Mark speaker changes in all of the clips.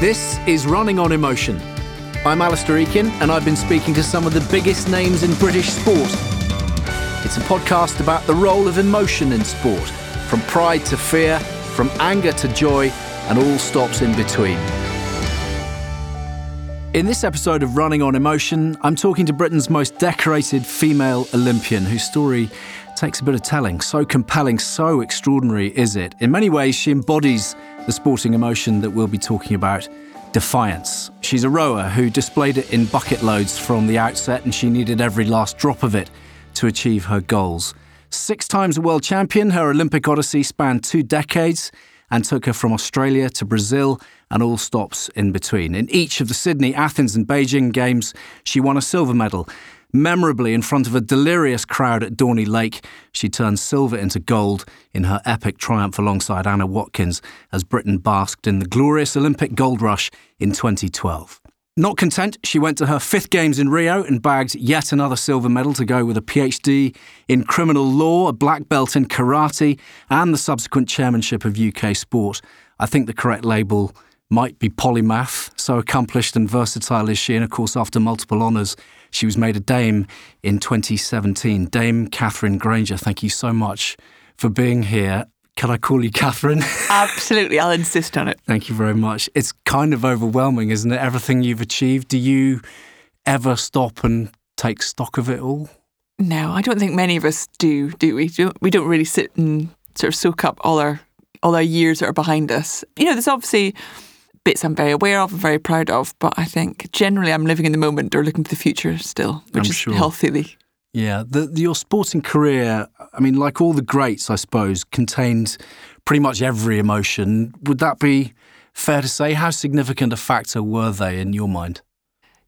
Speaker 1: This is Running on Emotion. I'm Alastair Eykyn, and I've been speaking to some of the biggest names in British sport. It's a podcast about the role of emotion in sport, from pride to fear, from anger to joy, and all stops in between. In this episode of Running on Emotion, I'm talking to Britain's most decorated female Olympian, whose story takes a bit of telling. So compelling, so extraordinary is it. In many ways, she embodies the sporting emotion that we'll be talking about defiance. She's a rower who displayed it in bucket loads from the outset, and she needed every last drop of it to achieve her goals. Six times a world champion, her Olympic odyssey spanned two decades and took her from Australia to Brazil and all stops in between. In each of the Sydney, Athens, and Beijing games, she won a silver medal. Memorably, in front of a delirious crowd at Dorney Lake, she turned silver into gold in her epic triumph alongside Anna Watkins as Britain basked in the glorious Olympic gold rush in 2012. Not content, she went to her fifth Games in Rio and bagged yet another silver medal to go with a PhD in criminal law, a black belt in karate, and the subsequent chairmanship of UK sport. I think the correct label might be polymath, so accomplished and versatile is she. And of course, after multiple honours, she was made a Dame in 2017. Dame Katherine Grainger, thank you so much for being here. Can I call you Katherine?
Speaker 2: Absolutely, I'll insist on it.
Speaker 1: Thank you very much. It's kind of overwhelming, isn't it? Everything you've achieved. Do you ever stop and take stock of it all?
Speaker 2: No, I don't think many of us do. Do we? We don't really sit and sort of soak up all our all our years that are behind us. You know, there's obviously bits I'm very aware of and very proud of, but I think generally I'm living in the moment or looking to the future still, which
Speaker 1: I'm
Speaker 2: is
Speaker 1: sure.
Speaker 2: healthily.
Speaker 1: Yeah, the, the- your sporting career, I mean, like all the greats, I suppose, contained pretty much every emotion. Would that be fair to say? How significant a factor were they in your mind?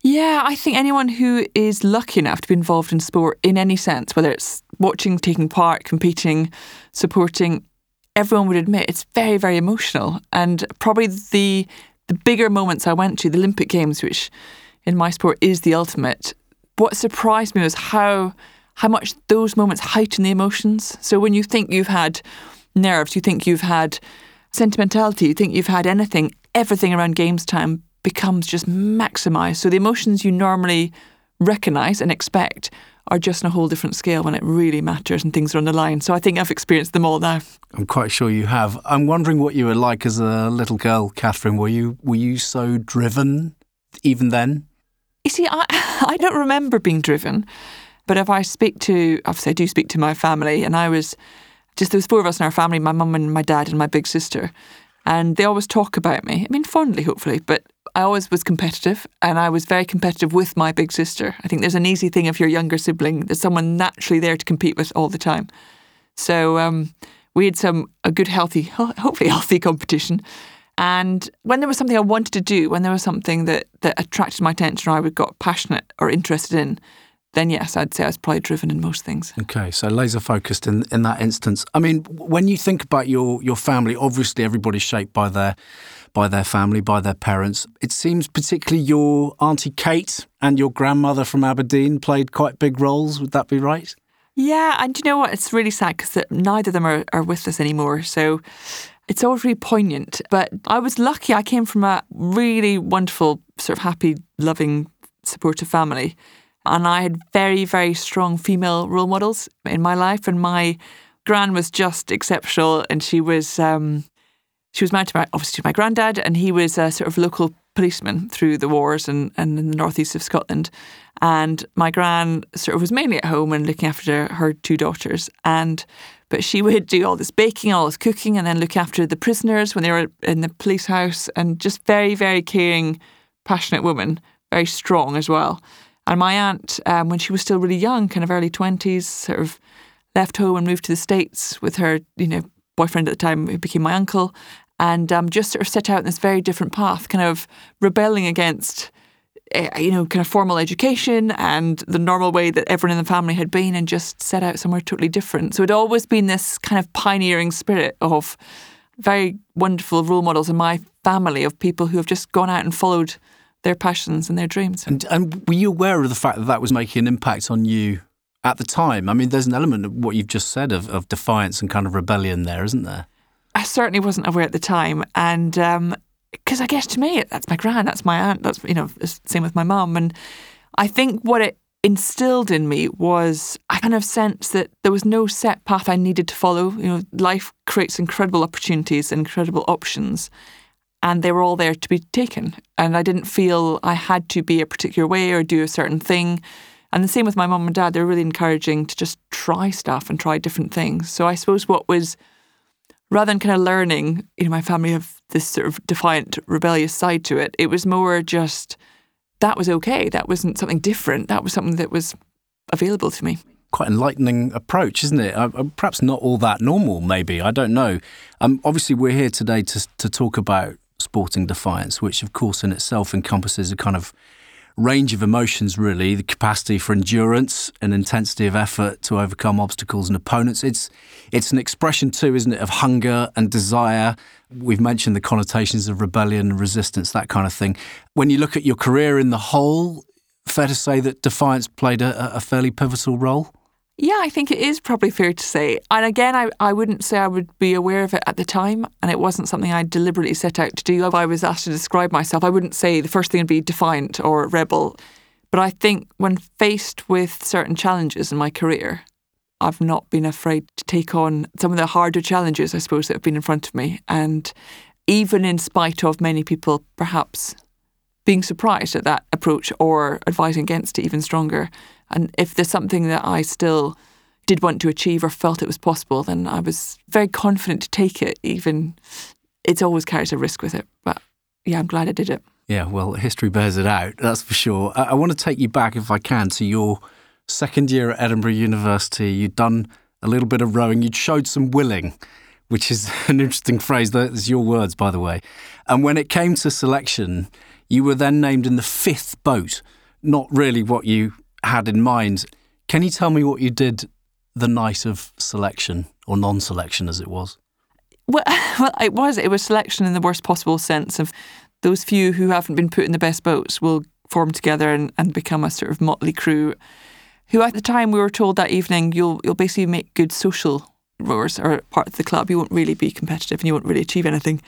Speaker 2: Yeah, I think anyone who is lucky enough to be involved in sport in any sense, whether it's watching, taking part, competing, supporting, everyone would admit it's very, very emotional. And probably the the bigger moments I went to, the Olympic Games, which in my sport is the ultimate. What surprised me was how how much those moments heighten the emotions. So when you think you've had nerves, you think you've had sentimentality, you think you've had anything, everything around games time becomes just maximized. So the emotions you normally recognize and expect are just on a whole different scale when it really matters and things are on the line. So I think I've experienced them all now.
Speaker 1: I'm quite sure you have. I'm wondering what you were like as a little girl, Katherine. Were you were you so driven even then?
Speaker 2: You see, I, I don't remember being driven, but if I speak to, obviously I do speak to my family, and I was just, there was four of us in our family, my mum and my dad and my big sister, and they always talk about me. I mean, fondly, hopefully, but I always was competitive, and I was very competitive with my big sister. I think there's an easy thing if you're a younger sibling, there's someone naturally there to compete with all the time. So um, we had some a good, healthy, hopefully healthy competition. And when there was something I wanted to do, when there was something that, that attracted my attention or I would got passionate or interested in, then yes, I'd say I was probably driven in most things.
Speaker 1: Okay, so laser focused in in that instance. I mean, when you think about your your family, obviously everybody's shaped by their by their family, by their parents. It seems particularly your auntie Kate and your grandmother from Aberdeen played quite big roles. Would that be right?
Speaker 2: Yeah, and you know what? It's really sad because neither of them are, are with us anymore. So it's always really poignant. But I was lucky. I came from a really wonderful, sort of happy, loving, supportive family. And I had very, very strong female role models in my life. And my gran was just exceptional, and she was um, she was married to my, obviously to my granddad, and he was a sort of local policeman through the wars and, and in the northeast of Scotland. And my gran sort of was mainly at home and looking after her two daughters. And but she would do all this baking, all this cooking, and then look after the prisoners when they were in the police house, and just very, very caring, passionate woman, very strong as well. And my aunt, um, when she was still really young, kind of early twenties, sort of left home and moved to the states with her, you know, boyfriend at the time who became my uncle, and um, just sort of set out in this very different path, kind of rebelling against, uh, you know, kind of formal education and the normal way that everyone in the family had been, and just set out somewhere totally different. So it'd always been this kind of pioneering spirit of very wonderful role models in my family of people who have just gone out and followed their passions and their dreams.
Speaker 1: And, and were you aware of the fact that that was making an impact on you at the time? I mean, there's an element of what you've just said of, of defiance and kind of rebellion there, isn't there?
Speaker 2: I certainly wasn't aware at the time, and because um, I guess to me that's my gran, that's my aunt, that's you know same with my mum, and I think what it instilled in me was I kind of sensed that there was no set path I needed to follow. You know, life creates incredible opportunities, and incredible options, and they were all there to be taken. And I didn't feel I had to be a particular way or do a certain thing. And the same with my mum and dad, they were really encouraging to just try stuff and try different things. So I suppose what was rather than kind of learning, you know, my family have this sort of defiant, rebellious side to it. It was more just that was okay. That wasn't something different. That was something that was available to me.
Speaker 1: Quite enlightening approach, isn't it? Uh, perhaps not all that normal, maybe. I don't know. Um, obviously, we're here today to, to talk about sporting defiance, which, of course, in itself encompasses a kind of range of emotions, really the capacity for endurance and intensity of effort to overcome obstacles and opponents. It's, it's an expression, too, isn't it, of hunger and desire. We've mentioned the connotations of rebellion and resistance, that kind of thing. When you look at your career in the whole, fair to say that defiance played a, a fairly pivotal role?
Speaker 2: Yeah, I think it is probably fair to say. And again, I, I wouldn't say I would be aware of it at the time. And it wasn't something I deliberately set out to do. If I was asked to describe myself, I wouldn't say the first thing would be defiant or rebel. But I think when faced with certain challenges in my career, I've not been afraid to take on some of the harder challenges, I suppose, that have been in front of me. And even in spite of many people perhaps being surprised at that approach or advising against it even stronger, and if there's something that I still did want to achieve or felt it was possible, then I was very confident to take it, even it's always carries a risk with it. But yeah, I'm glad I did it.
Speaker 1: Yeah, well, history bears it out, that's for sure. I, I want to take you back, if I can, to your second year at Edinburgh University. You'd done a little bit of rowing, you'd showed some willing, which is an interesting phrase. That's your words, by the way. And when it came to selection, you were then named in the fifth boat, not really what you had in mind. Can you tell me what you did the night of selection or non-selection, as it was?
Speaker 2: Well, well, it was. It was selection in the worst possible sense of those few who haven't been put in the best boats will form together and, and become a sort of motley crew. Who at the time we were told that evening you'll you'll basically make good social rowers or part of the club. You won't really be competitive and you won't really achieve anything.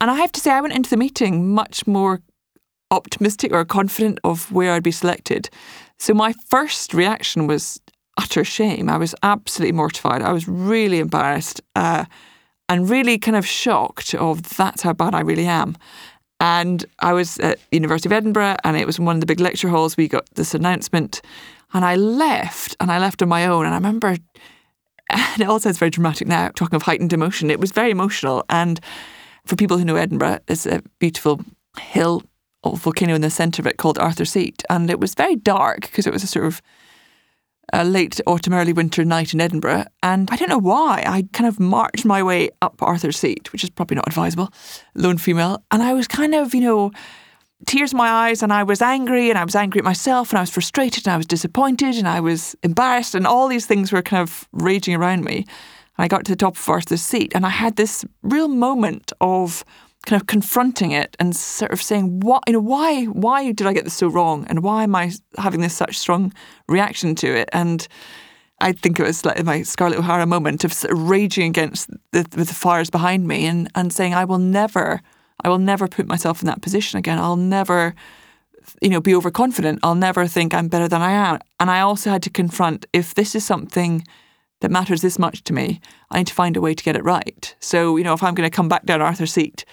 Speaker 2: And I have to say, I went into the meeting much more optimistic or confident of where I'd be selected. So my first reaction was utter shame. I was absolutely mortified. I was really embarrassed uh, and really kind of shocked of that's how bad I really am. And I was at University of Edinburgh and it was one of the big lecture halls. We got this announcement and I left and I left on my own. And I remember, and it all sounds very dramatic now, talking of heightened emotion. It was very emotional. And for people who know Edinburgh, it's a beautiful hill volcano in the centre of it called Arthur's Seat. And it was very dark because it was a sort of a late autumn, early winter night in Edinburgh. And I don't know why, I kind of marched my way up Arthur's Seat, which is probably not advisable, lone female. And I was kind of, you know, tears in my eyes and I was angry and I was angry at myself and I was frustrated and I was disappointed and I was embarrassed and all these things were kind of raging around me. And I got to the top of Arthur's Seat and I had this real moment of kind of confronting it and sort of saying, "What you know? Why? Why did I get this so wrong? And why am I having this such strong reaction to it?" And I think it was like my Scarlett O'Hara moment of, sort of raging against the, with the fires behind me and and saying, "I will never, I will never put myself in that position again. I'll never." You know, be overconfident. I'll never think I'm better than I am. And I also had to confront if this is something that matters this much to me, I need to find a way to get it right. So, you know, if I'm going to come back down Arthur's Seat,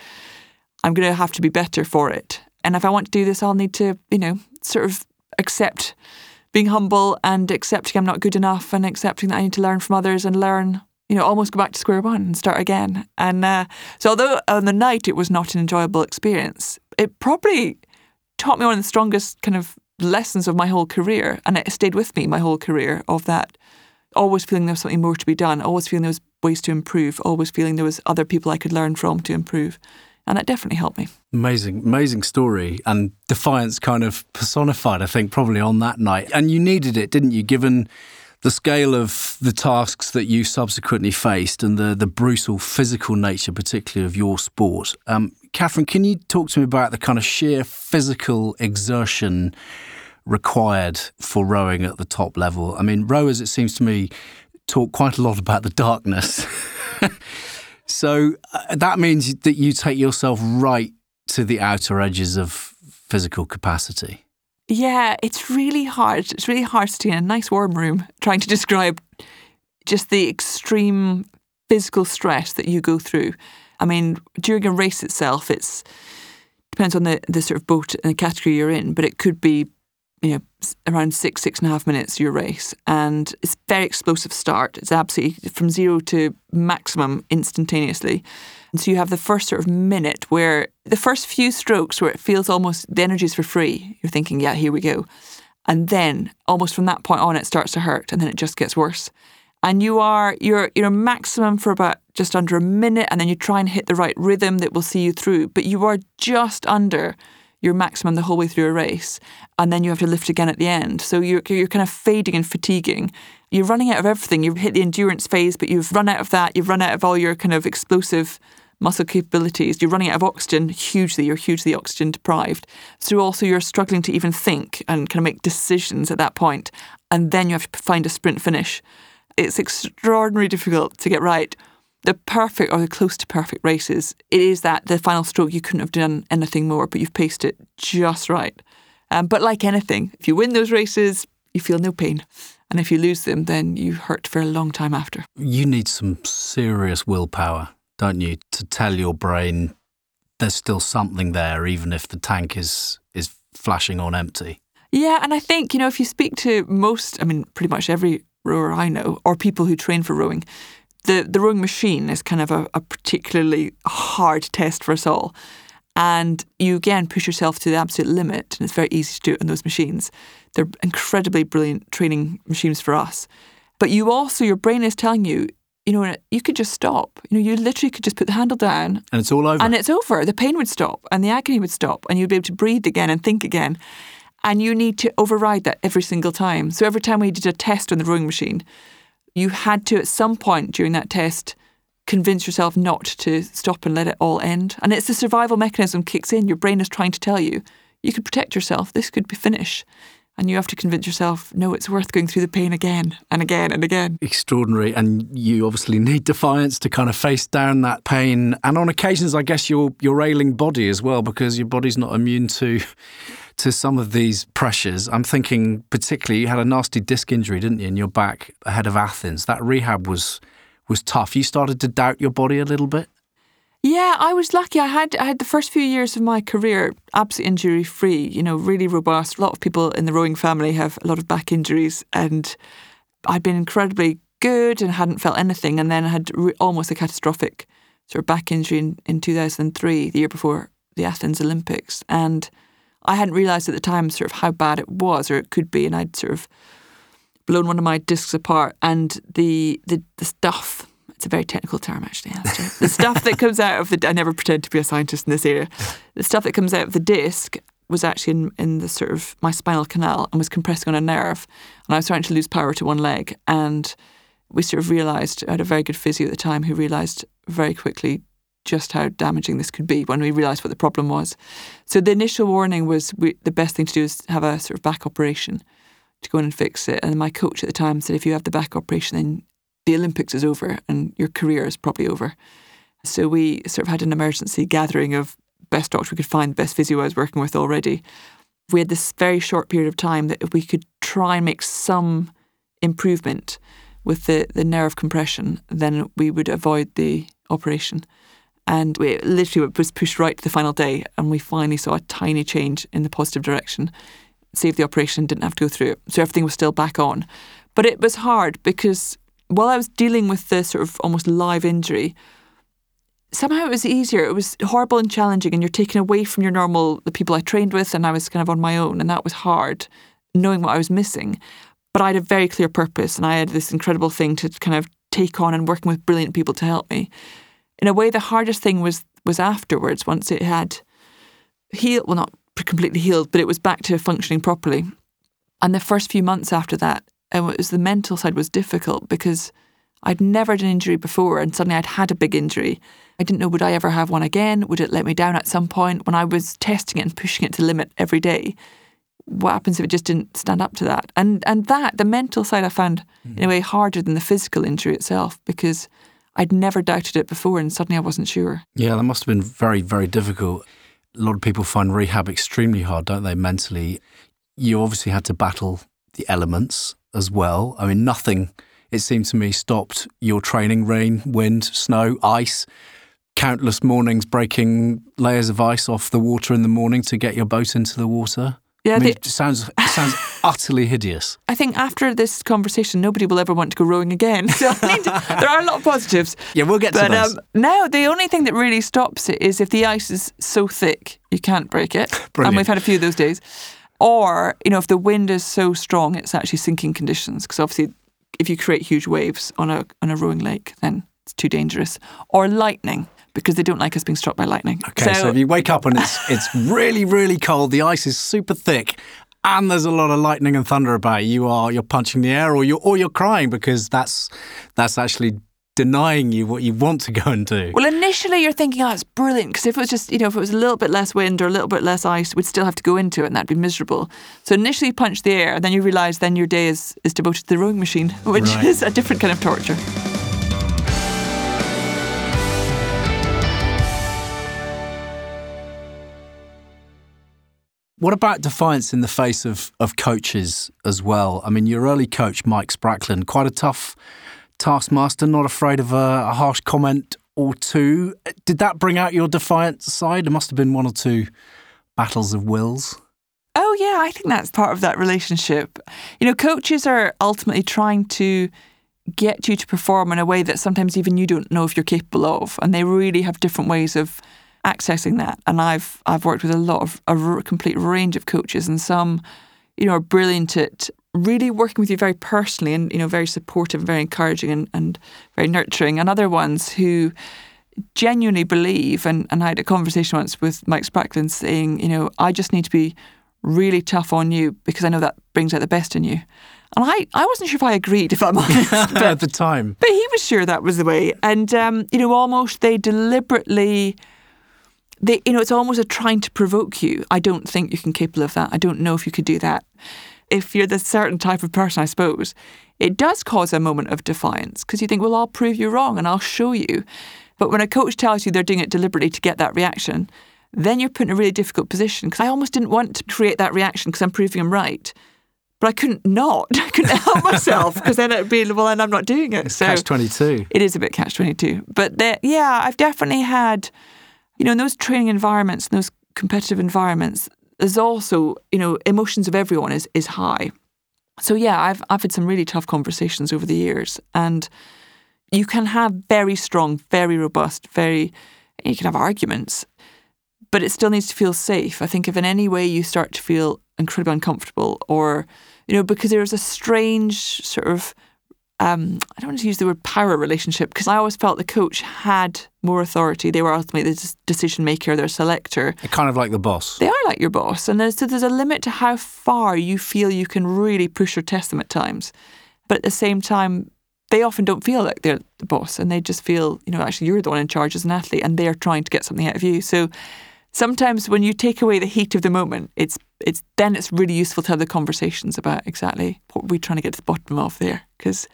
Speaker 2: I'm going to have to be better for it. And if I want to do this, I'll need to, you know, sort of accept being humble and accepting I'm not good enough and accepting that I need to learn from others and learn, you know, almost go back to square one and start again. And uh, so, although on the night it was not an enjoyable experience, it probably taught me one of the strongest kind of lessons of my whole career. And it stayed with me my whole career of that always feeling there was something more to be done, always feeling there was ways to improve, always feeling there was other people I could learn from to improve. And that definitely helped me.
Speaker 1: Amazing, amazing story. And defiance kind of personified, I think, probably on that night. And you needed it, didn't you, given the scale of the tasks that you subsequently faced and the, the brutal physical nature, particularly of your sport. Um, Katherine, can you talk to me about the kind of sheer physical exertion required for rowing at the top level? I mean, rowers, it seems to me, talk quite a lot about the darkness. so uh, that means that you take yourself right to the outer edges of physical capacity.
Speaker 2: Yeah, it's really hard. It's really hard to stay in a nice warm room trying to describe just the extreme physical stress that you go through. I mean, during a race itself, it's depends on the, the sort of boat and the category you're in, but it could be you know, around six, six and a half minutes your race. And it's very explosive start. It's absolutely from zero to maximum instantaneously. And so you have the first sort of minute where the first few strokes where it feels almost the energy's for free. You're thinking, yeah, here we go. And then almost from that point on it starts to hurt and then it just gets worse. And you are you're you're maximum for about just under a minute and then you try and hit the right rhythm that will see you through. But you are just under your maximum the whole way through a race, and then you have to lift again at the end. So you're you're kind of fading and fatiguing. You're running out of everything. You've hit the endurance phase, but you've run out of that. You've run out of all your kind of explosive muscle capabilities. You're running out of oxygen hugely. You're hugely oxygen deprived. So also you're struggling to even think and kind of make decisions at that point. And then you have to find a sprint finish. It's extraordinarily difficult to get right the perfect or the close to perfect races, it is that the final stroke, you couldn't have done anything more, but you've paced it just right. Um, but like anything, if you win those races, you feel no pain. And if you lose them, then you hurt for a long time after.
Speaker 1: You need some serious willpower, don't you, to tell your brain there's still something there, even if the tank is is flashing on empty.
Speaker 2: Yeah, and I think, you know, if you speak to most, I mean, pretty much every rower I know, or people who train for rowing, the, the rowing machine is kind of a, a particularly hard test for us all. And you again push yourself to the absolute limit, and it's very easy to do it on those machines. They're incredibly brilliant training machines for us. But you also, your brain is telling you, you know, you could just stop. You know, you literally could just put the handle down.
Speaker 1: And it's all over.
Speaker 2: And it's over. The pain would stop and the agony would stop and you'd be able to breathe again and think again. And you need to override that every single time. So every time we did a test on the rowing machine, you had to, at some point during that test, convince yourself not to stop and let it all end. And it's the survival mechanism kicks in. Your brain is trying to tell you, you could protect yourself. This could be finished. And you have to convince yourself, no, it's worth going through the pain again and again and again.
Speaker 1: Extraordinary. And you obviously need defiance to kind of face down that pain. And on occasions, I guess your your ailing body as well, because your body's not immune to to some of these pressures. I'm thinking particularly you had a nasty disc injury, didn't you, in your back ahead of Athens. That rehab was was tough. You started to doubt your body a little bit.
Speaker 2: Yeah, I was lucky. I had I had the first few years of my career absolutely injury free. You know, really robust. A lot of people in the rowing family have a lot of back injuries, and I'd been incredibly good and hadn't felt anything. And then I had re- almost a catastrophic sort of back injury in, in 2003, the year before the Athens Olympics, and I hadn't realised at the time sort of how bad it was or it could be, and I'd sort of blown one of my discs apart, and the the, the stuff. It's a very technical term, actually. the stuff that comes out of the. I never pretend to be a scientist in this area. The stuff that comes out of the disc was actually in, in the sort of my spinal canal and was compressing on a nerve, and I was starting to lose power to one leg. And we sort of realised. I had a very good physio at the time who realised very quickly just how damaging this could be when we realised what the problem was. So the initial warning was we, the best thing to do is have a sort of back operation to go in and fix it. And my coach at the time said, if you have the back operation, then the Olympics is over and your career is probably over. So we sort of had an emergency gathering of best doctor we could find, best physio I was working with already. We had this very short period of time that if we could try and make some improvement with the, the nerve compression, then we would avoid the operation. And we literally was pushed right to the final day, and we finally saw a tiny change in the positive direction. Saved the operation, didn't have to go through it. So everything was still back on. But it was hard because while I was dealing with the sort of almost live injury, somehow it was easier. It was horrible and challenging, and you're taken away from your normal, the people I trained with, and I was kind of on my own, and that was hard, knowing what I was missing. But I had a very clear purpose, and I had this incredible thing to kind of take on and working with brilliant people to help me. In a way, the hardest thing was was afterwards, once it had healed, well, not completely healed, but it was back to functioning properly. And the first few months after that, and it was the mental side was difficult because I'd never had an injury before, and suddenly I'd had a big injury. I didn't know would I ever have one again? Would it let me down at some point? When I was testing it and pushing it to the limit every day, what happens if it just didn't stand up to that? And and that the mental side I found mm. in a way harder than the physical injury itself because I'd never doubted it before, and suddenly I wasn't sure.
Speaker 1: Yeah, that must have been very very difficult. A lot of people find rehab extremely hard, don't they? Mentally, you obviously had to battle the elements as well. I mean, nothing it seemed to me, stopped your training rain, wind, snow, ice, countless mornings breaking layers of ice off the water in the morning to get your boat into the water. Yeah, I mean, they, it sounds it sounds utterly hideous.
Speaker 2: I think after this conversation, nobody will ever want to go rowing again. So I mean, there are a lot of positives.
Speaker 1: Yeah, we'll get to but, those. Um,
Speaker 2: now, the only thing that really stops it is if the ice is so thick you can't break it.
Speaker 1: Brilliant.
Speaker 2: And we've had a few of those days. Or you know, if the wind is so strong, it's actually sinking conditions because obviously if you create huge waves on a on a rowing lake, then it's too dangerous. Or lightning because they don't like us being struck by lightning.
Speaker 1: Okay, so, so if you wake up and it's it's really really cold, the ice is super thick, and there's a lot of lightning and thunder about, you are you're punching the air or you're or you're crying because that's that's actually denying you what you want to go and do.
Speaker 2: Well, initially you're thinking, oh, it's brilliant because if it was just, you know, if it was a little bit less wind or a little bit less ice, we'd still have to go into it and that'd be miserable. So initially you punch the air, and then you realise then your day is, is devoted to the rowing machine, which right. is a different kind of torture.
Speaker 1: What about defiance in the face of, of coaches as well? I mean, your early coach, Mike Spracklen, quite a tough taskmaster, not afraid of a, a harsh comment or two. Did that bring out your defiant side? There must have been one or two battles of wills.
Speaker 2: Oh, yeah, I think that's part of that relationship. You know, coaches are ultimately trying to get you to perform in a way that sometimes even you don't know if you're capable of. And they really have different ways of accessing that. And I've I've worked with a lot of a complete range of coaches, and some, you know, are brilliant at really working with you very personally and you know very supportive, very encouraging and, and very nurturing, and other ones who genuinely believe and, and I had a conversation once with Mike Spracklen saying, you know, I just need to be really tough on you because I know that brings out the best in you. And I, I wasn't sure if I agreed, if I'm honest.
Speaker 1: But, At the time.
Speaker 2: But he was sure that was the way. And, um, you know, almost they deliberately, they, you know, it's almost a trying to provoke you. I don't think you can capable of that. I don't know if you could do that if you're the certain type of person, I suppose, it does cause a moment of defiance because you think, well, I'll prove you wrong and I'll show you. But when a coach tells you they're doing it deliberately to get that reaction, then you're put in a really difficult position because I almost didn't want to create that reaction because I'm proving them right. But I couldn't not. I couldn't help myself because then it'd be, well, then I'm not doing it.
Speaker 1: It's so catch 22.
Speaker 2: It is a bit catch 22. But yeah, I've definitely had, you know, in those training environments, in those competitive environments, there's also, you know, emotions of everyone is is high. So yeah, I've I've had some really tough conversations over the years, and you can have very strong, very robust, very you can have arguments, but it still needs to feel safe. I think if in any way you start to feel incredibly uncomfortable, or you know, because there's a strange sort of um, I don't want to use the word power relationship because I always felt the coach had more authority. They were ultimately the decision maker, their selector.
Speaker 1: They're kind of like the boss.
Speaker 2: They are like your boss. And there's, so there's a limit to how far you feel you can really push or test them at times. But at the same time, they often don't feel like they're the boss and they just feel, you know, actually you're the one in charge as an athlete and they're trying to get something out of you. So sometimes when you take away the heat of the moment, it's it's then it's really useful to have the conversations about exactly what we're trying to get to the bottom of there because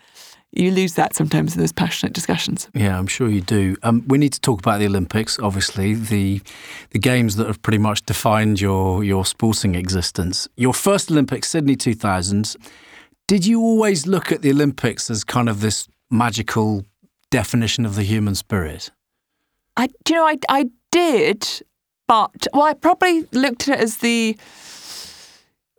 Speaker 2: you lose that sometimes in those passionate discussions.
Speaker 1: Yeah, I'm sure you do. Um, we need to talk about the Olympics, obviously, the the games that have pretty much defined your your sporting existence. Your first Olympics, Sydney 2000. Did you always look at the Olympics as kind of this magical definition of the human spirit?
Speaker 2: I, do you know, I, I did, but well, I probably looked at it as the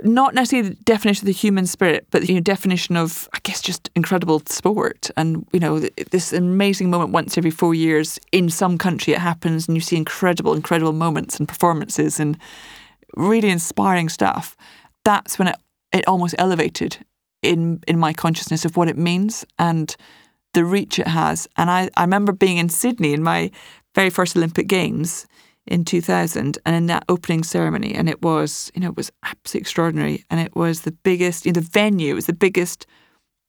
Speaker 2: not necessarily the definition of the human spirit, but the you know, definition of, I guess, just incredible sport. And, you know, this amazing moment once every four years in some country it happens, and you see incredible, incredible moments and performances and really inspiring stuff. That's when it, it almost elevated in, in my consciousness of what it means and the reach it has. And I, I remember being in Sydney in my very first Olympic Games in 2000 and in that opening ceremony and it was you know it was absolutely extraordinary and it was the biggest you know, the venue was the biggest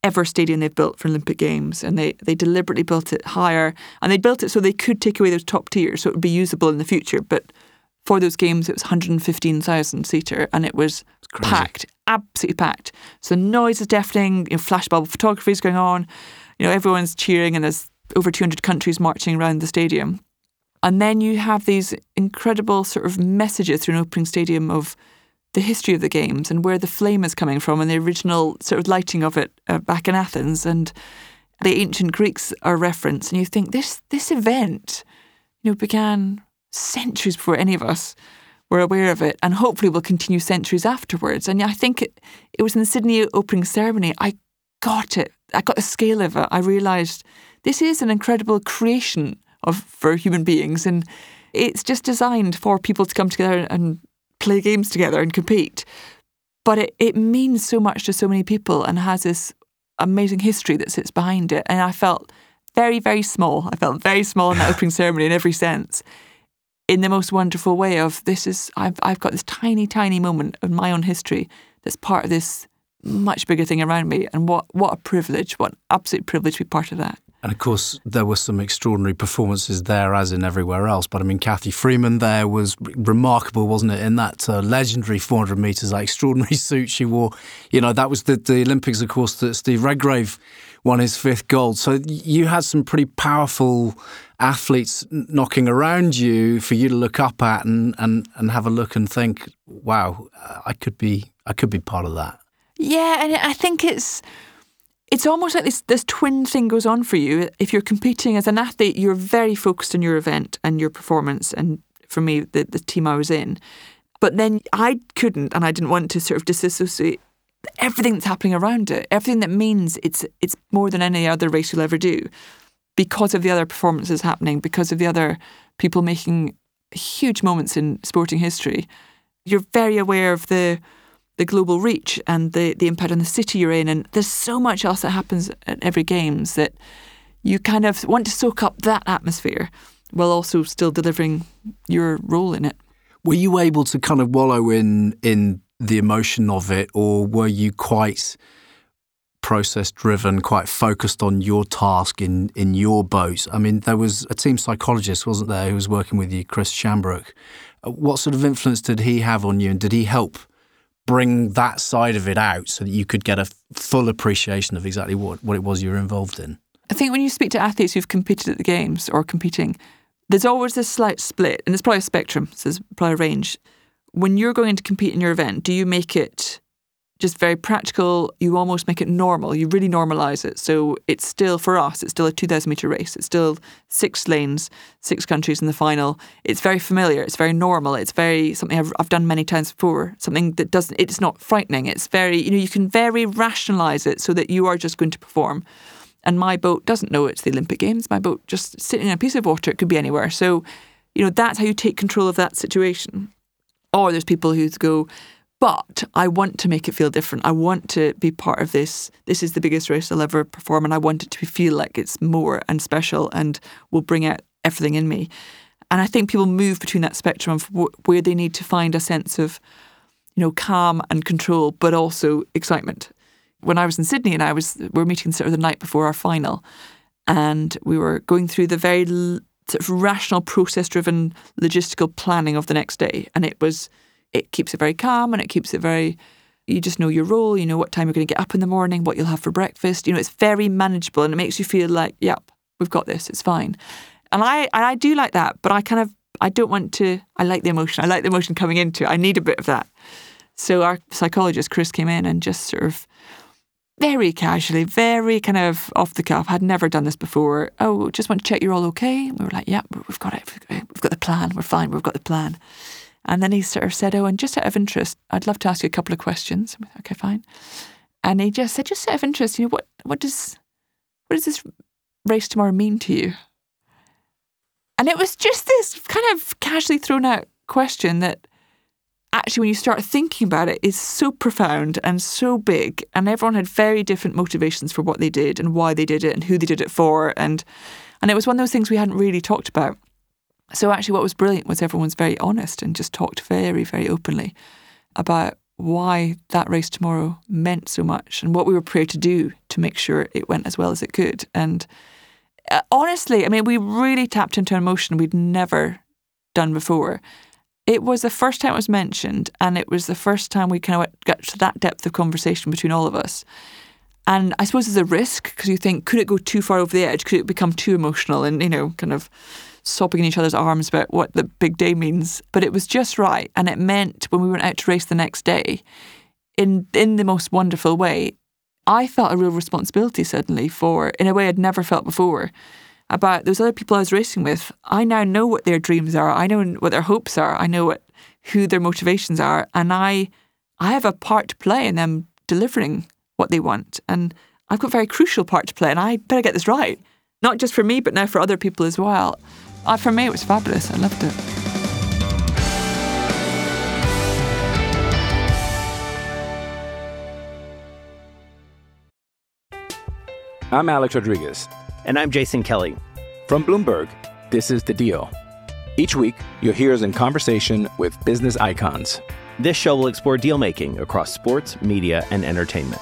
Speaker 2: ever stadium they've built for Olympic Games and they they deliberately built it higher and they built it so they could take away those top tiers so it would be usable in the future but for those games it was 115,000 seater and it was packed absolutely packed. So the noise is deafening you know, flashbulb photography is going on you know everyone's cheering and there's over 200 countries marching around the stadium and then you have these incredible sort of messages through an opening stadium of the history of the games and where the flame is coming from and the original sort of lighting of it uh, back in Athens and the ancient Greeks are referenced. And you think this this event you know began centuries before any of us were aware of it and hopefully will continue centuries afterwards. And I think it, it was in the Sydney opening ceremony I got it. I got the scale of it. I realized this is an incredible creation of for human beings, and it's just designed for people to come together and play games together and compete. But it, it means so much to so many people and has this amazing history that sits behind it. And I felt very, very small. I felt very small in that opening ceremony in every sense, in the most wonderful way of this is I've I've got this tiny, tiny moment of my own history that's part of this much bigger thing around me. And what what a privilege, what an absolute privilege to be part of that.
Speaker 1: And of course, there were some extraordinary performances there, as in everywhere else. But I mean, Cathy Freeman there was remarkable, wasn't it? In that uh, legendary 400 metres, that extraordinary suit she wore. You know, that was the, the Olympics, of course, that Steve Redgrave won his fifth gold. So you had some pretty powerful athletes knocking around you for you to look up at and, and, and have a look and think, wow, I could be I could be part of that.
Speaker 2: Yeah, and I think it's it's almost like this this twin thing goes on for you. If you're competing as an athlete, you're very focused on your event and your performance. And for me, the, the team I was in. But then I couldn't and I didn't want to sort of disassociate everything that's happening around it, everything that means it's it's more than any other race you'll ever do, because of the other performances happening, because of the other people making huge moments in sporting history. You're very aware of the the global reach and the, the impact on the city you're in. And there's so much else that happens at every games that you kind of want to soak up that atmosphere while also still delivering your role in it.
Speaker 1: Were you able to kind of wallow in in the emotion of it, or were you quite process driven, quite focused on your task in in your boat? I mean, there was a team psychologist, wasn't there, who was working with you, Chris Shambrook. Uh, what sort of influence did he have on you, and did he help bring that side of it out so that you could get a full appreciation of exactly what, what it was you were involved in?
Speaker 2: I think when you speak to athletes who've competed at the games or competing, there's always this slight split, and it's probably a spectrum, so there's probably a range. When you're going to compete in your event, do you make it just very practical. You almost make it normal. You really normalize it. So it's still, for us, it's still a 2,000 metre race. It's still six lanes, six countries in the final. It's very familiar. It's very normal. It's very something I've, I've done many times before. Something that doesn't, it's not frightening. It's very, you know, you can very rationalize it so that you are just going to perform. And my boat doesn't know it's the Olympic Games. My boat just sitting in a piece of water, it could be anywhere. So, you know, that's how you take control of that situation. Or there's people who go, but I want to make it feel different. I want to be part of this. This is the biggest race I'll ever perform, and I want it to feel like it's more and special and will bring out everything in me. And I think people move between that spectrum of where they need to find a sense of, you know, calm and control, but also excitement. When I was in Sydney and I was, we were meeting sort of the night before our final, and we were going through the very sort of rational, process-driven logistical planning of the next day, and it was it keeps it very calm and it keeps it very you just know your role, you know what time you're going to get up in the morning, what you'll have for breakfast. You know, it's very manageable and it makes you feel like, yep, we've got this, it's fine. And I and I do like that, but I kind of I don't want to I like the emotion. I like the emotion coming into it. I need a bit of that. So our psychologist Chris came in and just sort of very casually, very kind of off the cuff, had never done this before. Oh, just want to check you're all okay. We were like, yeah, we've got it. We've got the plan. We're fine. We've got the plan. And then he sort of said, oh, and just out of interest, I'd love to ask you a couple of questions. Okay, fine. And he just said, just out of interest, you know, what, what does, what does this race tomorrow mean to you? And it was just this kind of casually thrown out question that actually, when you start thinking about it, is so profound and so big. And everyone had very different motivations for what they did and why they did it and who they did it for. And and it was one of those things we hadn't really talked about. So actually, what was brilliant was everyone's very honest and just talked very, very openly about why that race tomorrow meant so much and what we were prepared to do to make sure it went as well as it could. And uh, honestly, I mean, we really tapped into an emotion we'd never done before. It was the first time it was mentioned, and it was the first time we kind of got to that depth of conversation between all of us. And I suppose there's a risk because you think, could it go too far over the edge? Could it become too emotional and, you know, kind of sobbing in each other's arms about what the big day means? But it was just right. And it meant when we went out to race the next day, in, in the most wonderful way, I felt a real responsibility suddenly for, in a way I'd never felt before, about those other people I was racing with. I now know what their dreams are. I know what their hopes are. I know what who their motivations are, and I I have a part to play in them delivering what they want. And I've got a very crucial part to play, and I better get this right. Not just for me, but now for other people as well. Uh, for me, it was fabulous. I loved it.
Speaker 3: I'm Alex Rodriguez.
Speaker 4: And I'm Jason Kelly.
Speaker 3: From Bloomberg, this is The Deal. Each week, you'll hear us in conversation with business icons.
Speaker 4: This show will explore deal making across sports, media, and entertainment.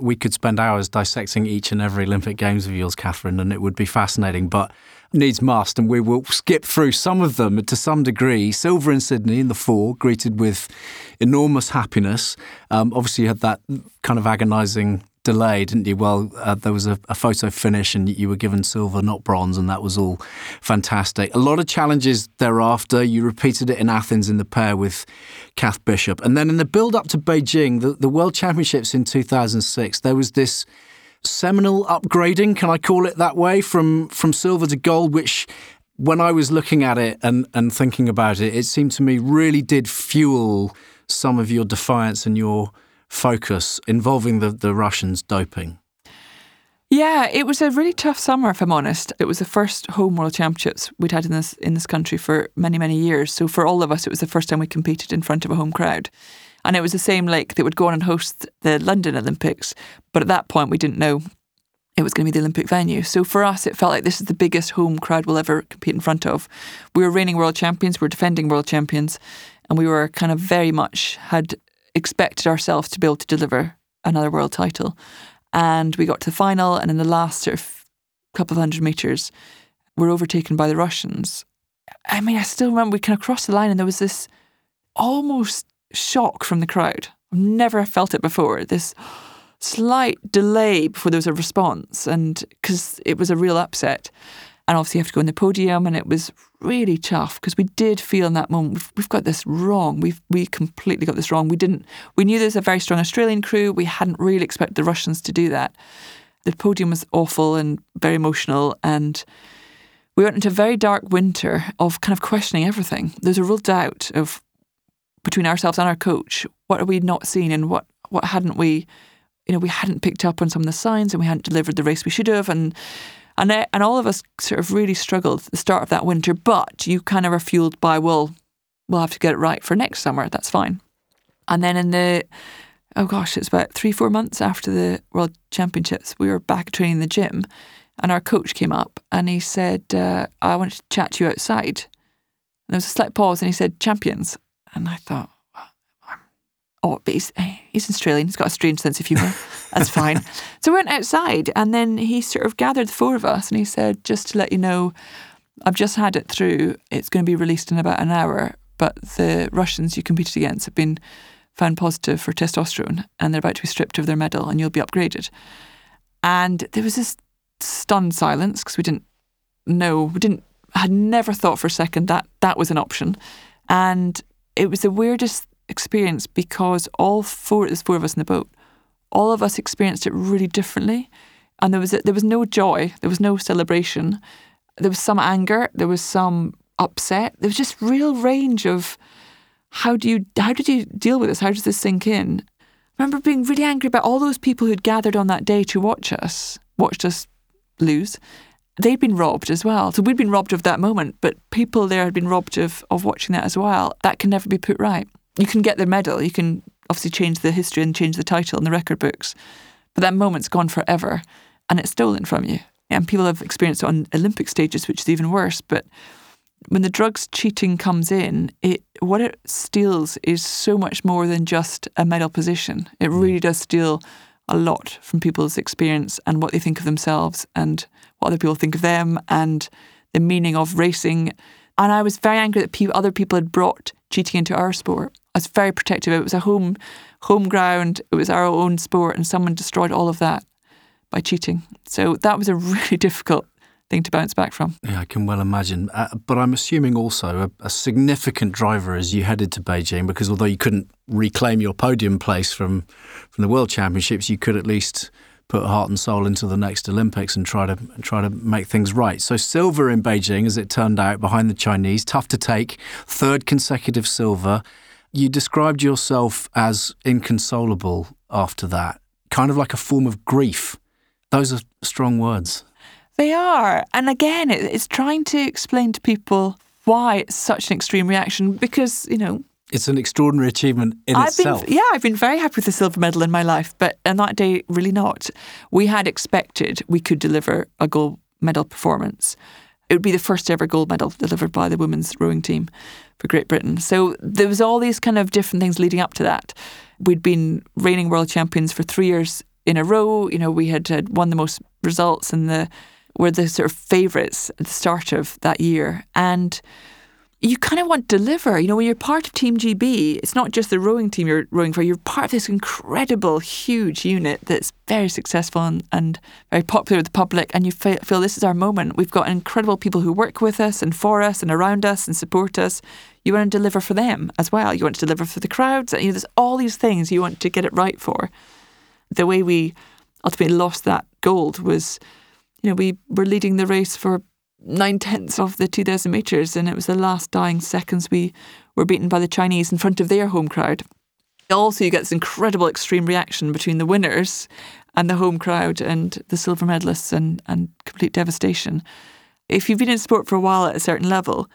Speaker 1: We could spend hours dissecting each and every Olympic Games of yours, Katherine, and it would be fascinating, but needs must, and we will skip through some of them to some degree. Silver in Sydney in the four, greeted with enormous happiness. Um, obviously, you had that kind of agonising delay, didn't you? Well, uh, there was a, a photo finish, and you were given silver, not bronze, and that was all fantastic. A lot of challenges thereafter. You repeated it in Athens in the pair with Cath Bishop, and then in the build up to Beijing, the, the World Championships in 2006, there was this seminal upgrading, can I call it that way, from from silver to gold, which when I was looking at it and, and thinking about it, it seemed to me really did fuel some of your defiance and your focus involving the, the Russians doping.
Speaker 2: Yeah, it was a really tough summer, if I'm honest. It was the first home world championships we'd had in this in this country for many, many years. So for all of us, it was the first time we competed in front of a home crowd. And it was the same lake that would go on and host the London Olympics. But at that point, we didn't know it was going to be the Olympic venue. So for us, it felt like this is the biggest home crowd we'll ever compete in front of. We were reigning world champions, we were defending world champions, and we were kind of very much had expected ourselves to be able to deliver another world title. And we got to the final, and in the last sort of couple of hundred meters, we're overtaken by the Russians. I mean, I still remember we kind of crossed the line, and there was this almost shock from the crowd. I've never felt it before. This slight delay before there was a response, and because it was a real upset. And obviously, you have to go on the podium, and it was really tough because we did feel in that moment we've, we've got this wrong. We've we completely got this wrong. We didn't. We knew there's a very strong Australian crew. We hadn't really expected the Russians to do that. The podium was awful and very emotional, and we went into a very dark winter of kind of questioning everything. There's a real doubt of between ourselves and our coach. What are we not seeing, and what what hadn't we? You know, we hadn't picked up on some of the signs, and we hadn't delivered the race we should have, and and I- and all of us sort of really struggled at the start of that winter. But you kind of are fueled by, well, we'll have to get it right for next summer. That's fine. And then in the oh gosh, it's about three, four months after the World Championships. We were back training in the gym, and our coach came up and he said, uh, I want to chat to you outside. And there was a slight pause, and he said, Champions. And I thought, oh, but he's, eh, he's Australian. He's got a strange sense of humour. That's fine. So we went outside, and then he sort of gathered the four of us, and he said, just to let you know, I've just had it through. It's going to be released in about an hour, but the Russians you competed against have been found positive for testosterone, and they're about to be stripped of their medal, and you'll be upgraded. And there was this stunned silence because we didn't know, we didn't, had never thought for a second that that was an option. And it was the weirdest experience because all four, there's four of us in the boat, all of us experienced it really differently. And there was there was no joy, there was no celebration, there was some anger, there was some upset. There was just real range of how do you how did you deal with this? How does this sink in? I remember being really angry about all those people who'd gathered on that day to watch us, watched us lose. They'd been robbed as well. So we'd been robbed of that moment, but people there had been robbed of, of watching that as well. That can never be put right. You can get the medal, you can obviously change the history and change the title in the record books, but that moment's gone forever and it's stolen from you. And people have experienced it on Olympic stages, which is even worse. But when the drugs cheating comes in, it what it steals is so much more than just a medal position. It
Speaker 1: Mm.
Speaker 2: really does steal a lot from people's experience and what they think of themselves and what other people think of them and the meaning of racing. And I was very angry that people, other people had brought cheating into our sport. I was very protective. It was a home home ground. It was our own sport, and someone destroyed all of that by cheating. So that was a really difficult thing to bounce back from.
Speaker 1: Yeah, I can well imagine. Uh, but I'm assuming also a, a significant driver as you headed to Beijing, because although you couldn't reclaim your podium place from from the World Championships, you could at least put heart and soul into the next Olympics and try to try to make things right. So silver in Beijing, as it turned out, behind the Chinese, tough to take. Third consecutive silver. You described yourself as inconsolable after that, kind of like a form of grief. Those are strong words.
Speaker 2: They are. And again, it's trying to explain to people why it's such an extreme reaction because, you know,
Speaker 1: It's an extraordinary achievement in
Speaker 2: I've
Speaker 1: itself.
Speaker 2: been yeah, I've been very happy with the silver medal in my life, but on that day, really not. We had expected we could deliver a gold medal performance. It would be the first ever gold medal delivered by the women's rowing team for Great Britain. So there was all these kind of different things leading up to that. We'd been reigning world champions for three years in a row. You know, we had, had won the most results and the were the sort of favourites at the start of that year. And you kind of want to deliver. You know, when you're part of Team GB, it's not just the rowing team you're rowing for, you're part of this incredible, huge unit that's very successful and, and very popular with the public. And you feel, feel this is our moment. We've got incredible people who work with us and for us and around us and support us. You want to deliver for them as well. You want to deliver for the crowds. You know, there's all these things you want to get it right for. The way we ultimately lost that gold was, you know, we were leading the race for nine tenths of the 2,000 metres, and it was the last dying seconds we were beaten by the Chinese in front of their home crowd. Also, you get this incredible extreme reaction between the winners and the home crowd and the silver medalists, and, and complete devastation. If you've been in sport for a while at a certain level,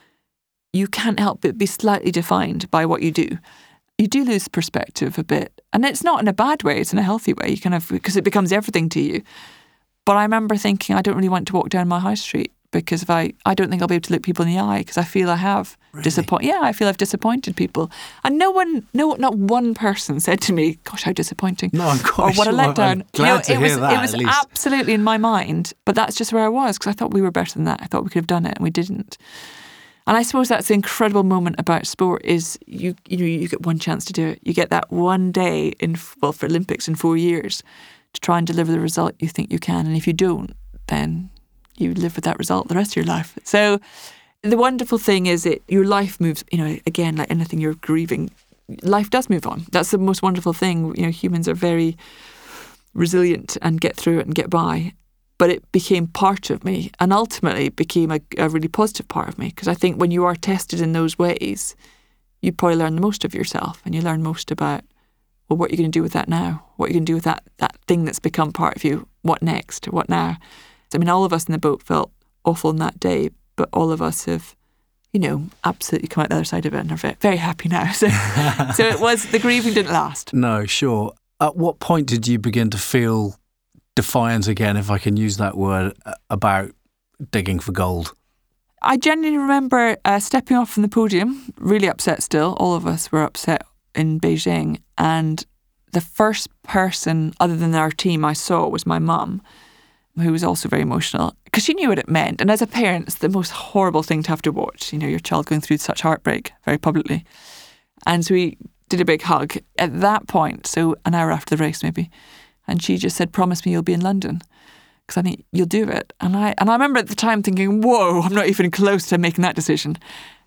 Speaker 2: you can't help but be slightly defined by what you do. You do lose perspective a bit, and it's not in a bad way; it's in a healthy way. You kind of because it becomes everything to you. But I remember thinking, I don't really want to walk down my high street because if I, I don't think I'll be able to look people in the eye because I feel I have disappointed. Yeah, I feel I've disappointed people, and no one, no, not one person said to me, "Gosh, how disappointing!"
Speaker 1: No, I'm
Speaker 2: or what a letdown.
Speaker 1: I'm glad to
Speaker 2: it
Speaker 1: hear
Speaker 2: was,
Speaker 1: that,
Speaker 2: it was absolutely in my mind, but that's just where I was because I thought we were better than that. I thought we could have done it, and we didn't. And I suppose that's the incredible moment about sport is you you know you get one chance to do it. You get that one day in well for Olympics in four years to try and deliver the result you think you can, and if you don't, then you live with that result the rest of your life. So the wonderful thing is it your life moves. You know, again, like anything you're grieving, life does move on. That's the most wonderful thing. You know, humans are very resilient and get through it and get by. But it became part of me and ultimately became a, a really positive part of me because I think when you are tested in those ways, you probably learn the most of yourself and you learn most about, well, what are you going to do with that now? What are you going to do with that, that thing that's become part of you? What next? What now? I mean, all of us in the boat felt awful on that day, but all of us have, you know, absolutely come out the other side of it and are very, happy now. So, so it was, the grieving didn't last.
Speaker 1: No, sure. At what point did you begin to feel defiant again, if I can use that word, about digging for gold?
Speaker 2: I genuinely remember uh, stepping off from the podium, really upset still. All of us were upset in Beijing. And the first person, other than our team, I saw was my mum, who was also very emotional because she knew what it meant. And as a parent, it's the most horrible thing to have to watch, you know, your child going through such heartbreak very publicly. And so we did a big hug at that point, so an hour after the race maybe. And she just said, Promise me you'll be in London because I think you'll do it. And I and I remember at the time thinking, whoa, I'm not even close to making that decision.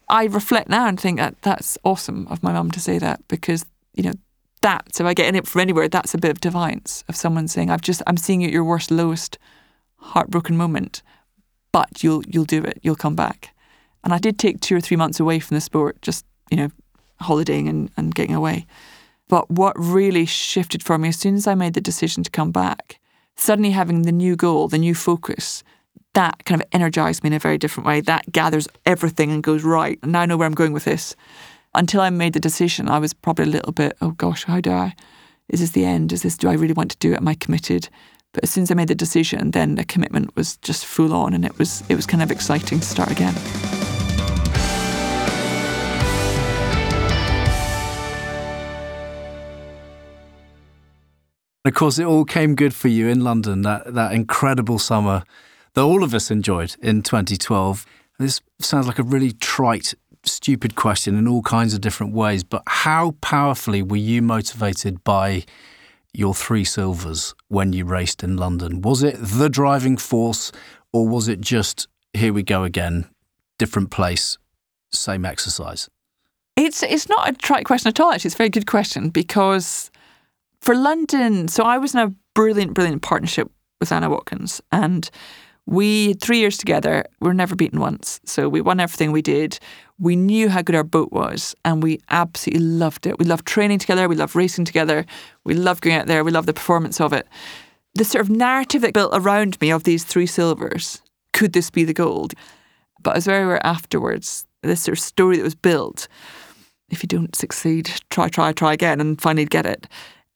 Speaker 2: I reflect now and think that that's awesome of my mum to say that because you know that's if I get in it from anywhere, that's a bit of defiance of someone saying, I've just I'm seeing you at your worst, lowest, heartbroken moment, but you'll you'll do it, you'll come back. And I did take two or three months away from the sport, just you know, holidaying and, and getting away. But what really shifted for me as soon as I made the decision to come back suddenly having the new goal, the new focus, that kind of energized me in a very different way. That gathers everything and goes, right, And now I know where I'm going with this. Until I made the decision, I was probably a little bit, oh gosh, how do I, is this the end? Is this, do I really want to do it? Am I committed? But as soon as I made the decision, then the commitment was just full on and it was, it was kind of exciting to start again.
Speaker 1: Of course, it all came good for you in London, that, that incredible summer that all of us enjoyed in 2012. This sounds like a really trite, stupid question in all kinds of different ways, but how powerfully were you motivated by your three silvers when you raced in London? Was it the driving force, or was it just, here we go again, different place, same exercise?
Speaker 2: It's, it's not a trite question at all, actually. It's a very good question because for London, so I was in a brilliant, brilliant partnership with Anna Watkins, and we three years together. We were never beaten once, so we won everything we did. We knew how good our boat was, and we absolutely loved it. We loved training together. We loved racing together. We loved going out there. We loved the performance of it. The sort of narrative that built around me of these three silvers. Could this be the gold? But as very aware afterwards, this sort of story that was built. If you don't succeed, try, try, try again, and finally get it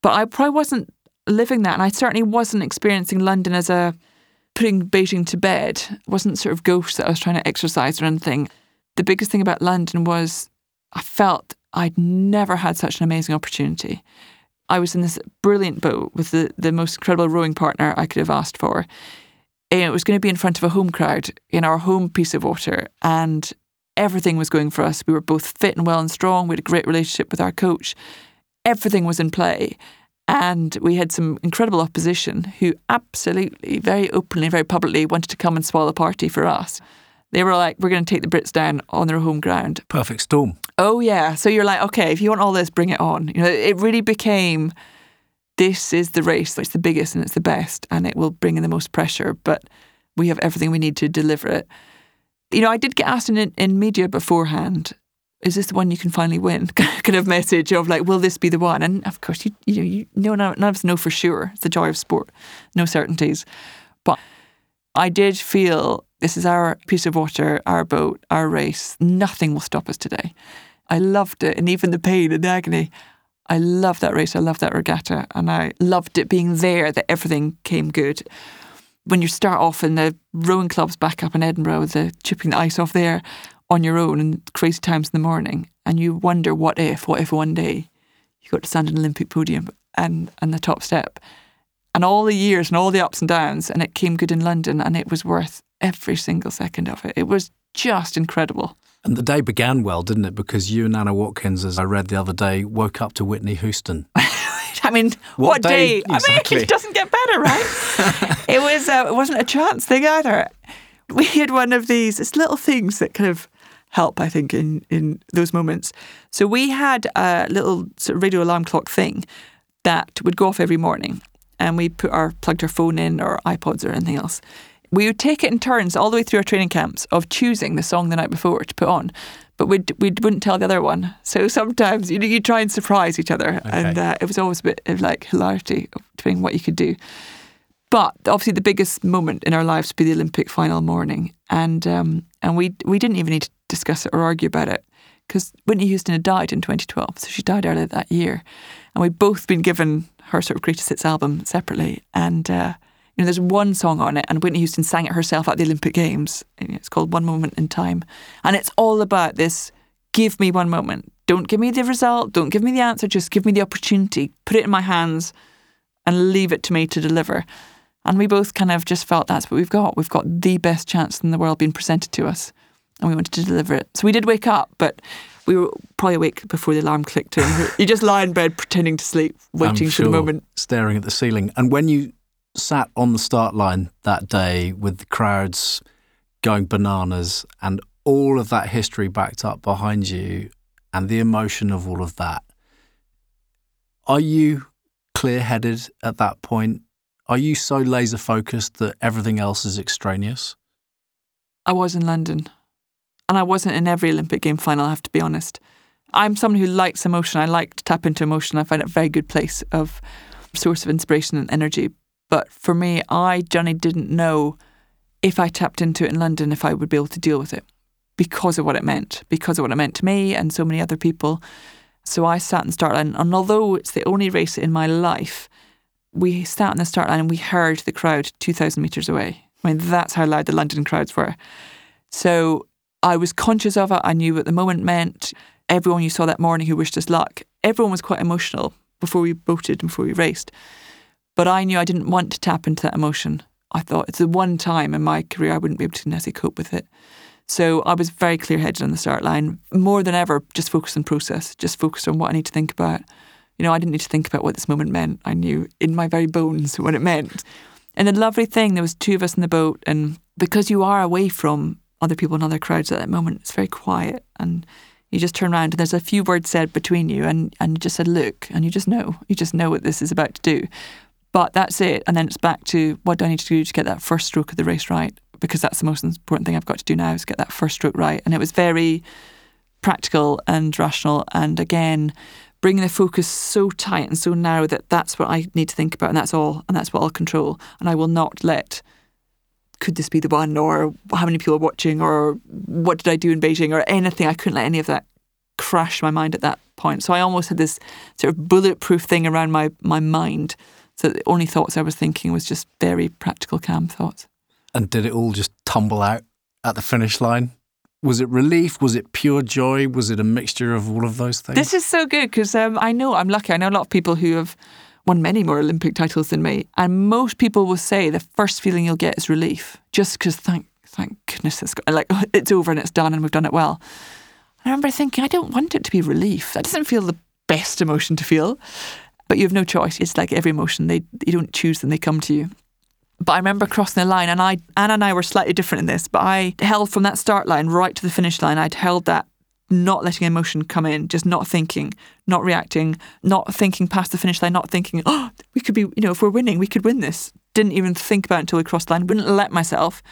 Speaker 2: but I probably wasn't living that. And I certainly wasn't experiencing London as a putting Beijing to bed. Wasn't sort of ghosts that I was trying to exercise or anything. The biggest thing about London was I felt I'd never had such an amazing opportunity. I was in this brilliant boat with the, the most incredible rowing partner I could have asked for. And it was going to be in front of a home crowd in our home piece of water. And everything was going for us. We were both fit and well and strong. We had a great relationship with our coach everything was in play. And we had some incredible opposition who absolutely, very openly, very publicly wanted to come and spoil the party for us. They were like, we're going to take the Brits down on their home ground.
Speaker 1: Perfect storm.
Speaker 2: Oh, yeah. So you're like, okay, if you want all this, bring it on. You know, it really became this is the race. It's the biggest and it's the best, and it will bring in the most pressure, but we have everything we need to deliver it. You know, I did get asked in, in media beforehand is this the one you can finally win? kind of message of like, will this be the one? And of course, you you, you know, none of us know for sure. It's the joy of sport, no certainties. But I did feel this is our piece of water, our boat, our race. Nothing will stop us today. I loved it, and even the pain and the agony. I loved that race. I loved that regatta, and I loved it being there. That everything came good. When you start off in the rowing clubs back up in Edinburgh, with the chipping the ice off there, on your own in crazy times in the morning, and you wonder what if, what if one day you got to stand on an Olympic podium and and the top step, and all the years and all the ups and downs, and it came good in London, and it was worth every single second of it. It was just incredible.
Speaker 1: And the day began well, didn't it? Because you and Anna Watkins, as I read the other day, woke up to Whitney Houston.
Speaker 2: I mean, what, what day? day? Exactly. I mean, it doesn't get better, right? it was. Uh, it wasn't a chance thing either. We had one of these. It's little things that kind of help, I think, in, in those moments. So we had a little sort of radio alarm clock thing that would go off every morning, and we put our plugged our phone in or iPods or anything else. We would take it in turns all the way through our training camps of choosing the song the night before to put on, but we'd, we wouldn't tell the other one. So sometimes you know, you try and surprise each other, okay. and uh, it was always a bit of like hilarity between what you could do. But obviously, the biggest moment in our lives would be the Olympic final morning, and um, and we we didn't even need to discuss it or argue about it because Whitney Houston had died in 2012, so she died earlier that year, and we'd both been given her sort of greatest hits album separately, and. Uh, you know, there's one song on it, and Whitney Houston sang it herself at the Olympic Games. It's called One Moment in Time. And it's all about this give me one moment. Don't give me the result, don't give me the answer, just give me the opportunity, put it in my hands, and leave it to me to deliver. And we both kind of just felt that's what we've got. We've got the best chance in the world being presented to us, and we wanted to deliver it. So we did wake up, but we were probably awake before the alarm clicked. And you just lie in bed pretending to sleep, waiting
Speaker 1: sure,
Speaker 2: for the moment.
Speaker 1: Staring at the ceiling. And when you sat on the start line that day with the crowds going bananas and all of that history backed up behind you and the emotion of all of that, are you clear headed at that point? Are you so laser focused that everything else is extraneous?
Speaker 2: I was in London. And I wasn't in every Olympic game final, I have to be honest. I'm someone who likes emotion. I like to tap into emotion. I find it a very good place of source of inspiration and energy. But for me, I, Johnny, didn't know if I tapped into it in London if I would be able to deal with it because of what it meant, because of what it meant to me and so many other people. So I sat in the start line, and although it's the only race in my life, we sat on the start line and we heard the crowd 2,000 metres away. I mean, that's how loud the London crowds were. So I was conscious of it. I knew what the moment meant. Everyone you saw that morning who wished us luck, everyone was quite emotional before we boated and before we raced. But I knew I didn't want to tap into that emotion. I thought it's the one time in my career I wouldn't be able to necessarily cope with it. So I was very clear headed on the start line, more than ever, just focused on process, just focused on what I need to think about. You know, I didn't need to think about what this moment meant. I knew in my very bones what it meant. And the lovely thing, there was two of us in the boat, and because you are away from other people and other crowds at that moment, it's very quiet, and you just turn around and there's a few words said between you, and and you just said, "Look," and you just know, you just know what this is about to do. But that's it. And then it's back to what do I need to do to get that first stroke of the race right? Because that's the most important thing I've got to do now is get that first stroke right. And it was very practical and rational. And again, bringing the focus so tight and so narrow that that's what I need to think about and that's all. And that's what I'll control. And I will not let could this be the one or how many people are watching or what did I do in Beijing or anything. I couldn't let any of that crash my mind at that point. So I almost had this sort of bulletproof thing around my, my mind so the only thoughts I was thinking was just very practical, calm thoughts.
Speaker 1: And did it all just tumble out at the finish line? Was it relief? Was it pure joy? Was it a mixture of all of those things?
Speaker 2: This is so good because um, I know I'm lucky. I know a lot of people who have won many more Olympic titles than me, and most people will say the first feeling you'll get is relief, just because thank thank goodness it's like it's over and it's done and we've done it well. I remember thinking I don't want it to be relief. That doesn't feel the best emotion to feel but you have no choice. It's like every emotion; they you don't choose them; they come to you. But I remember crossing the line, and I Anna and I were slightly different in this. But I held from that start line right to the finish line. I'd held that, not letting emotion come in, just not thinking, not reacting, not thinking past the finish line, not thinking, oh, we could be, you know, if we're winning, we could win this. Didn't even think about it until we crossed the line. Wouldn't let myself.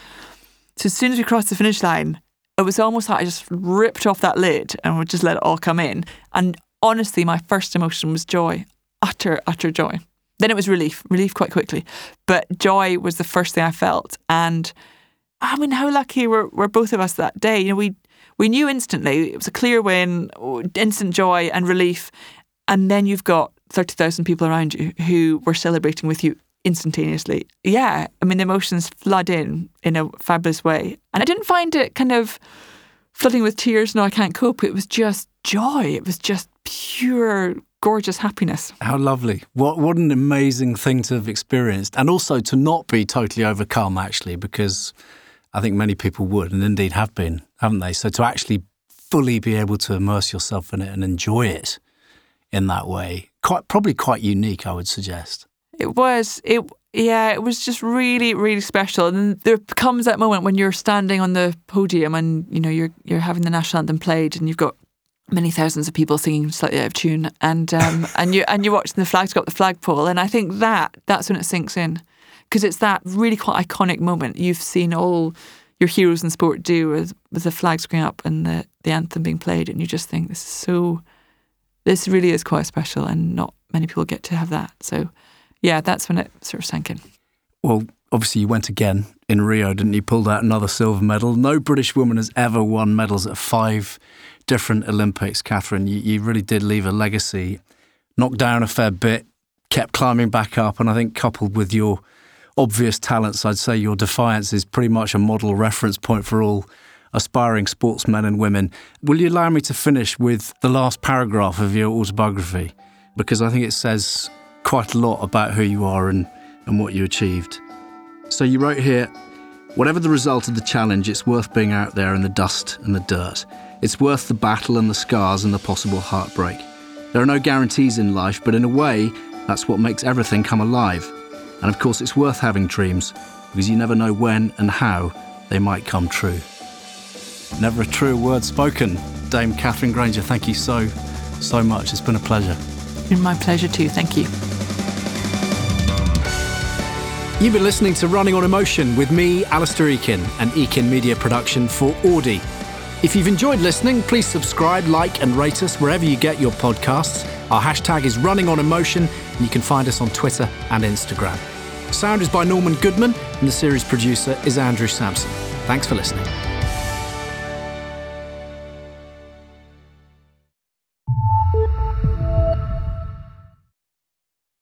Speaker 2: So as soon as we crossed the finish line, it was almost like I just ripped off that lid and would just let it all come in. And honestly, my first emotion was joy utter, utter joy. Then it was relief, relief quite quickly. But joy was the first thing I felt. And I mean, how lucky were, were both of us that day? You know, we we knew instantly it was a clear win, instant joy and relief. And then you've got 30,000 people around you who were celebrating with you instantaneously. Yeah, I mean, the emotions flood in in a fabulous way. And I didn't find it kind of flooding with tears, no, I can't cope. It was just joy. It was just pure gorgeous happiness.
Speaker 1: How lovely. What what an amazing thing to have experienced and also to not be totally overcome actually because I think many people would and indeed have been, haven't they? So to actually fully be able to immerse yourself in it and enjoy it in that way, quite probably quite unique, I would suggest.
Speaker 2: It was it yeah, it was just really, really special. And there comes that moment when you're standing on the podium and you know you're you're having the national anthem played, and you've got many thousands of people singing slightly out of tune, and um, and you and you're watching the flags go up the flagpole, and I think that that's when it sinks in, because it's that really quite iconic moment you've seen all your heroes in sport do with, with the flags going up and the the anthem being played, and you just think this is so, this really is quite special, and not many people get to have that. So, yeah, that's when it sort of sank in.
Speaker 1: Well, obviously you went again in Rio, didn't you? Pulled out another silver medal. No British woman has ever won medals at five different Olympics, Katherine. You, you really did leave a legacy, knocked down a fair bit, kept climbing back up, and I think coupled with your obvious talents, I'd say your defiance is pretty much a model reference point for all aspiring sportsmen and women. Will you allow me to finish with the last paragraph of your autobiography? Because I think it says quite a lot about who you are and, and what you achieved. So you wrote here Whatever the result of the challenge, it's worth being out there in the dust and the dirt. It's worth the battle and the scars and the possible heartbreak. There are no guarantees in life, but in a way, that's what makes everything come alive. And of course, it's worth having dreams because you never know when and how they might come true. Never a true word spoken. Dame Katherine Grainger, thank you so, so much. It's been a pleasure.
Speaker 2: Been my pleasure too. Thank you.
Speaker 1: You've been listening to Running on Emotion with me, Alastair Eykyn, an Eykyn Media production for Audi. If you've enjoyed listening, please subscribe, like, and rate us wherever you get your podcasts. Our hashtag is Running on Emotion, and you can find us on Twitter and Instagram. Sound is by Norman Goodman, and the series producer is Andrew Sampson. Thanks for listening.